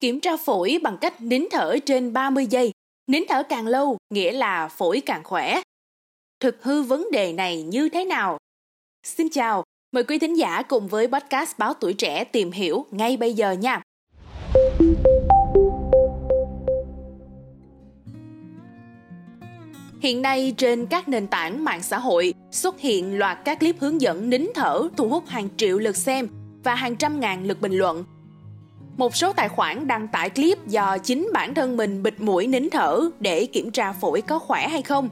Kiểm tra phổi bằng cách nín thở trên 30 giây. Nín thở càng lâu nghĩa là phổi càng khỏe. Thực hư vấn đề này như thế nào? Xin chào, mời quý thính giả cùng với podcast Báo Tuổi Trẻ tìm hiểu ngay bây giờ nha. Hiện nay trên các nền tảng mạng xã hội xuất hiện loạt các clip hướng dẫn nín thở thu hút hàng triệu lượt xem và hàng trăm ngàn lượt bình luận. Một số tài khoản đăng tải clip do chính bản thân mình bịt mũi nín thở để kiểm tra phổi có khỏe hay không.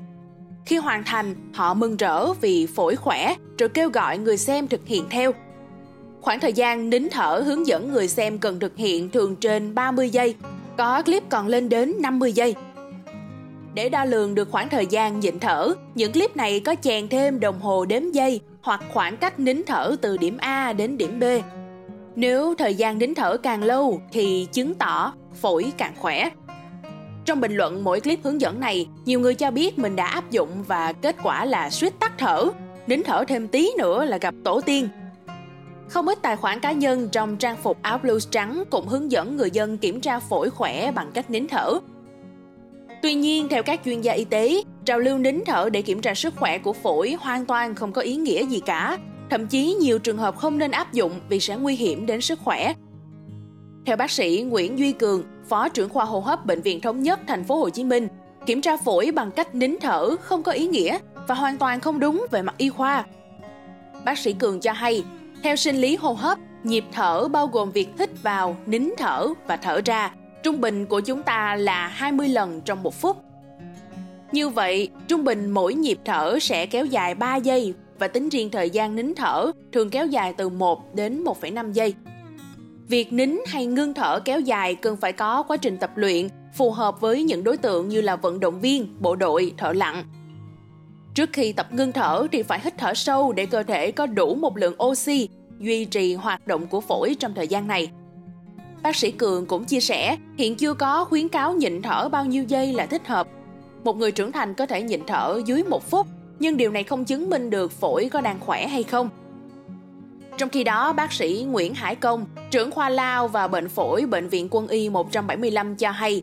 Khi hoàn thành, họ mừng rỡ vì phổi khỏe rồi kêu gọi người xem thực hiện theo. Khoảng thời gian nín thở hướng dẫn người xem cần thực hiện thường trên 30 giây, có clip còn lên đến 50 giây. Để đo lường được khoảng thời gian nhịn thở, những clip này có chèn thêm đồng hồ đếm giây hoặc khoảng cách nín thở từ điểm A đến điểm B. Nếu thời gian nín thở càng lâu thì chứng tỏ phổi càng khỏe. Trong bình luận mỗi clip hướng dẫn này, nhiều người cho biết mình đã áp dụng và kết quả là suýt tắt thở, nín thở thêm tí nữa là gặp tổ tiên. Không ít tài khoản cá nhân trong trang phục áo blues trắng cũng hướng dẫn người dân kiểm tra phổi khỏe bằng cách nín thở, Tuy nhiên, theo các chuyên gia y tế, trào lưu nín thở để kiểm tra sức khỏe của phổi hoàn toàn không có ý nghĩa gì cả. Thậm chí nhiều trường hợp không nên áp dụng vì sẽ nguy hiểm đến sức khỏe. Theo bác sĩ Nguyễn Duy Cường, Phó trưởng khoa hô hấp Bệnh viện Thống nhất Thành phố Hồ Chí Minh, kiểm tra phổi bằng cách nín thở không có ý nghĩa và hoàn toàn không đúng về mặt y khoa. Bác sĩ Cường cho hay, theo sinh lý hô hấp, nhịp thở bao gồm việc hít vào, nín thở và thở ra Trung bình của chúng ta là 20 lần trong một phút. Như vậy, trung bình mỗi nhịp thở sẽ kéo dài 3 giây và tính riêng thời gian nín thở thường kéo dài từ 1 đến 1,5 giây. Việc nín hay ngưng thở kéo dài cần phải có quá trình tập luyện phù hợp với những đối tượng như là vận động viên, bộ đội, thợ lặn. Trước khi tập ngưng thở thì phải hít thở sâu để cơ thể có đủ một lượng oxy duy trì hoạt động của phổi trong thời gian này. Bác sĩ Cường cũng chia sẻ, hiện chưa có khuyến cáo nhịn thở bao nhiêu giây là thích hợp. Một người trưởng thành có thể nhịn thở dưới một phút, nhưng điều này không chứng minh được phổi có đang khỏe hay không. Trong khi đó, bác sĩ Nguyễn Hải Công, trưởng khoa lao và bệnh phổi Bệnh viện Quân y 175 cho hay,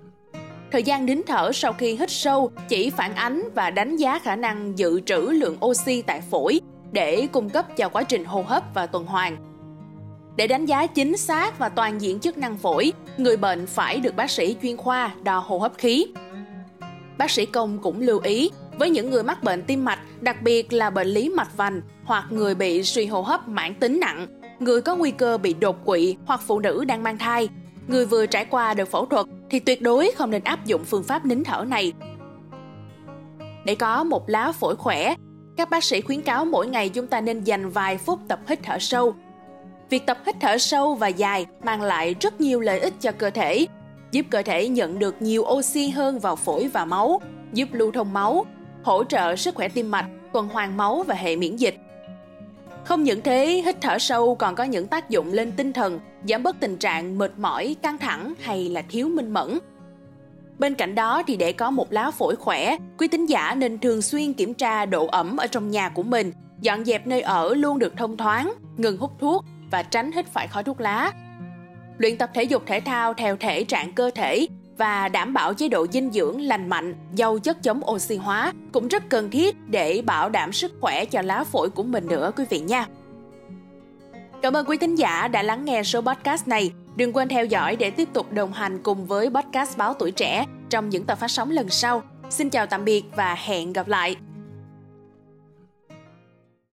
thời gian nín thở sau khi hít sâu chỉ phản ánh và đánh giá khả năng dự trữ lượng oxy tại phổi để cung cấp cho quá trình hô hấp và tuần hoàn. Để đánh giá chính xác và toàn diện chức năng phổi, người bệnh phải được bác sĩ chuyên khoa đo hô hấp khí. Bác sĩ Công cũng lưu ý, với những người mắc bệnh tim mạch, đặc biệt là bệnh lý mạch vành hoặc người bị suy hô hấp mãn tính nặng, người có nguy cơ bị đột quỵ hoặc phụ nữ đang mang thai, người vừa trải qua đợt phẫu thuật thì tuyệt đối không nên áp dụng phương pháp nín thở này. Để có một lá phổi khỏe, các bác sĩ khuyến cáo mỗi ngày chúng ta nên dành vài phút tập hít thở sâu Việc tập hít thở sâu và dài mang lại rất nhiều lợi ích cho cơ thể, giúp cơ thể nhận được nhiều oxy hơn vào phổi và máu, giúp lưu thông máu, hỗ trợ sức khỏe tim mạch, tuần hoàn máu và hệ miễn dịch. Không những thế, hít thở sâu còn có những tác dụng lên tinh thần, giảm bớt tình trạng mệt mỏi, căng thẳng hay là thiếu minh mẫn. Bên cạnh đó thì để có một lá phổi khỏe, quý tín giả nên thường xuyên kiểm tra độ ẩm ở trong nhà của mình, dọn dẹp nơi ở luôn được thông thoáng, ngừng hút thuốc, và tránh hít phải khói thuốc lá. Luyện tập thể dục thể thao theo thể trạng cơ thể và đảm bảo chế độ dinh dưỡng lành mạnh, giàu chất chống oxy hóa cũng rất cần thiết để bảo đảm sức khỏe cho lá phổi của mình nữa quý vị nha. Cảm ơn quý thính giả đã lắng nghe số podcast này. Đừng quên theo dõi để tiếp tục đồng hành cùng với podcast Báo Tuổi Trẻ trong những tập phát sóng lần sau. Xin chào tạm biệt và hẹn gặp lại!